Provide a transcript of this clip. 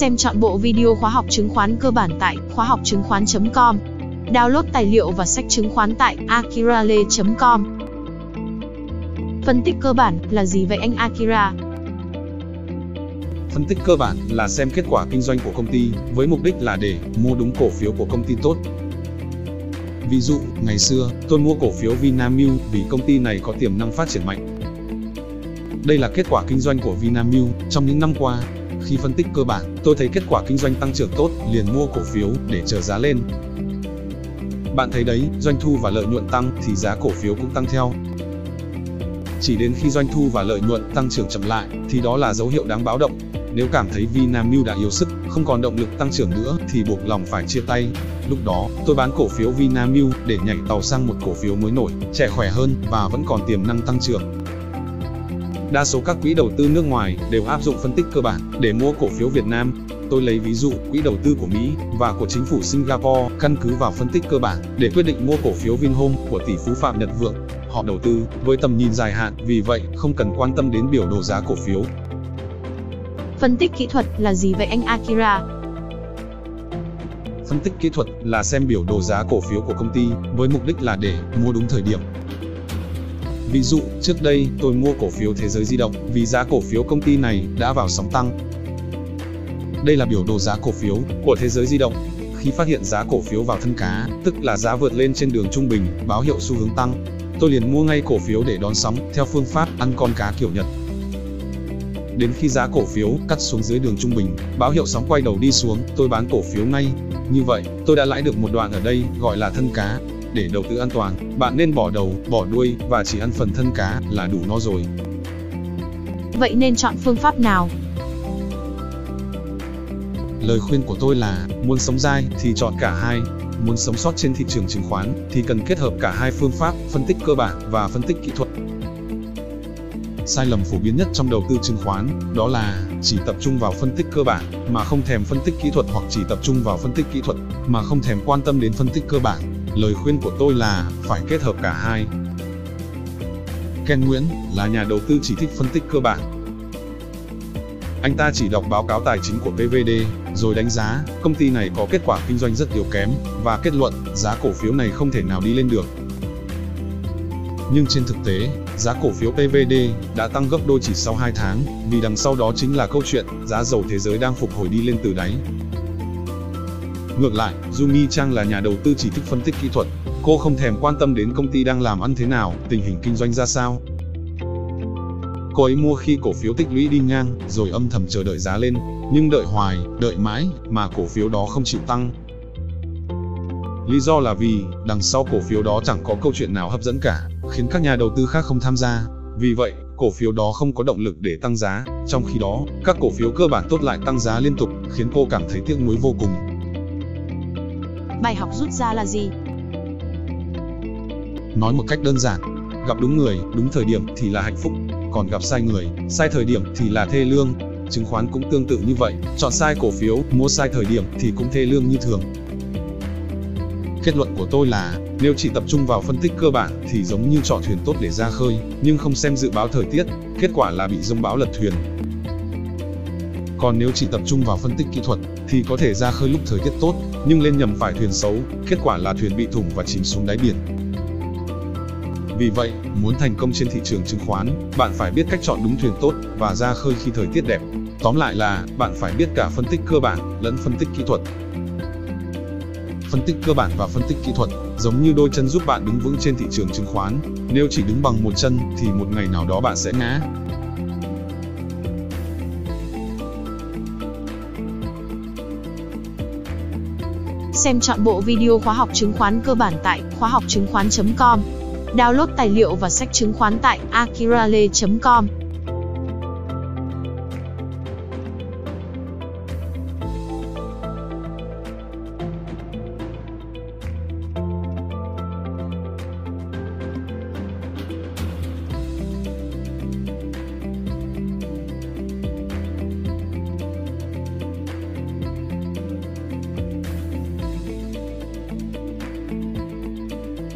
Xem chọn bộ video khóa học chứng khoán cơ bản tại khóa học chứng khoán.com. Download tài liệu và sách chứng khoán tại akirale.com. Phân tích cơ bản là gì vậy anh Akira? Phân tích cơ bản là xem kết quả kinh doanh của công ty với mục đích là để mua đúng cổ phiếu của công ty tốt. Ví dụ, ngày xưa, tôi mua cổ phiếu Vinamilk vì công ty này có tiềm năng phát triển mạnh. Đây là kết quả kinh doanh của Vinamilk trong những năm qua. Khi phân tích cơ bản, tôi thấy kết quả kinh doanh tăng trưởng tốt, liền mua cổ phiếu để chờ giá lên. Bạn thấy đấy, doanh thu và lợi nhuận tăng thì giá cổ phiếu cũng tăng theo. Chỉ đến khi doanh thu và lợi nhuận tăng trưởng chậm lại thì đó là dấu hiệu đáng báo động. Nếu cảm thấy Vinamilk đã yếu sức, không còn động lực tăng trưởng nữa thì buộc lòng phải chia tay. Lúc đó, tôi bán cổ phiếu Vinamilk để nhảy tàu sang một cổ phiếu mới nổi, trẻ khỏe hơn và vẫn còn tiềm năng tăng trưởng. Đa số các quỹ đầu tư nước ngoài đều áp dụng phân tích cơ bản để mua cổ phiếu Việt Nam. Tôi lấy ví dụ quỹ đầu tư của Mỹ và của chính phủ Singapore căn cứ vào phân tích cơ bản để quyết định mua cổ phiếu Vinhome của tỷ phú Phạm Nhật Vượng. Họ đầu tư với tầm nhìn dài hạn, vì vậy không cần quan tâm đến biểu đồ giá cổ phiếu. Phân tích kỹ thuật là gì vậy anh Akira? Phân tích kỹ thuật là xem biểu đồ giá cổ phiếu của công ty với mục đích là để mua đúng thời điểm. Ví dụ, trước đây tôi mua cổ phiếu Thế giới di động vì giá cổ phiếu công ty này đã vào sóng tăng. Đây là biểu đồ giá cổ phiếu của Thế giới di động. Khi phát hiện giá cổ phiếu vào thân cá, tức là giá vượt lên trên đường trung bình, báo hiệu xu hướng tăng, tôi liền mua ngay cổ phiếu để đón sóng theo phương pháp ăn con cá kiểu Nhật. Đến khi giá cổ phiếu cắt xuống dưới đường trung bình, báo hiệu sóng quay đầu đi xuống, tôi bán cổ phiếu ngay. Như vậy, tôi đã lãi được một đoạn ở đây, gọi là thân cá. Để đầu tư an toàn, bạn nên bỏ đầu, bỏ đuôi và chỉ ăn phần thân cá là đủ no rồi. Vậy nên chọn phương pháp nào? Lời khuyên của tôi là, muốn sống dai thì chọn cả hai. Muốn sống sót trên thị trường chứng khoán thì cần kết hợp cả hai phương pháp, phân tích cơ bản và phân tích kỹ thuật. Sai lầm phổ biến nhất trong đầu tư chứng khoán, đó là chỉ tập trung vào phân tích cơ bản mà không thèm phân tích kỹ thuật hoặc chỉ tập trung vào phân tích kỹ thuật mà không thèm quan tâm đến phân tích cơ bản. Lời khuyên của tôi là phải kết hợp cả hai. Ken Nguyễn là nhà đầu tư chỉ thích phân tích cơ bản. Anh ta chỉ đọc báo cáo tài chính của PVD, rồi đánh giá, công ty này có kết quả kinh doanh rất yếu kém, và kết luận, giá cổ phiếu này không thể nào đi lên được. Nhưng trên thực tế, giá cổ phiếu PVD đã tăng gấp đôi chỉ sau 2 tháng, vì đằng sau đó chính là câu chuyện giá dầu thế giới đang phục hồi đi lên từ đáy. Ngược lại, Jumi Chang là nhà đầu tư chỉ thích phân tích kỹ thuật, cô không thèm quan tâm đến công ty đang làm ăn thế nào, tình hình kinh doanh ra sao. Cô ấy mua khi cổ phiếu tích lũy đi ngang, rồi âm thầm chờ đợi giá lên, nhưng đợi hoài, đợi mãi, mà cổ phiếu đó không chịu tăng. Lý do là vì, đằng sau cổ phiếu đó chẳng có câu chuyện nào hấp dẫn cả, khiến các nhà đầu tư khác không tham gia. Vì vậy, cổ phiếu đó không có động lực để tăng giá, trong khi đó, các cổ phiếu cơ bản tốt lại tăng giá liên tục, khiến cô cảm thấy tiếc nuối vô cùng. Bài học rút ra là gì? Nói một cách đơn giản, gặp đúng người, đúng thời điểm thì là hạnh phúc, còn gặp sai người, sai thời điểm thì là thê lương. Chứng khoán cũng tương tự như vậy, chọn sai cổ phiếu, mua sai thời điểm thì cũng thê lương như thường. Kết luận của tôi là, nếu chỉ tập trung vào phân tích cơ bản thì giống như chọn thuyền tốt để ra khơi, nhưng không xem dự báo thời tiết, kết quả là bị rông bão lật thuyền. Còn nếu chỉ tập trung vào phân tích kỹ thuật thì có thể ra khơi lúc thời tiết tốt, nhưng lên nhầm phải thuyền xấu, kết quả là thuyền bị thủng và chìm xuống đáy biển. Vì vậy, muốn thành công trên thị trường chứng khoán, bạn phải biết cách chọn đúng thuyền tốt và ra khơi khi thời tiết đẹp. Tóm lại là, bạn phải biết cả phân tích cơ bản lẫn phân tích kỹ thuật. Phân tích cơ bản và phân tích kỹ thuật giống như đôi chân giúp bạn đứng vững trên thị trường chứng khoán. Nếu chỉ đứng bằng một chân thì một ngày nào đó bạn sẽ ngã. Xem chọn bộ video khóa học chứng khoán cơ bản tại khóa học chứng khoán.com. Download tài liệu và sách chứng khoán tại akirale.com.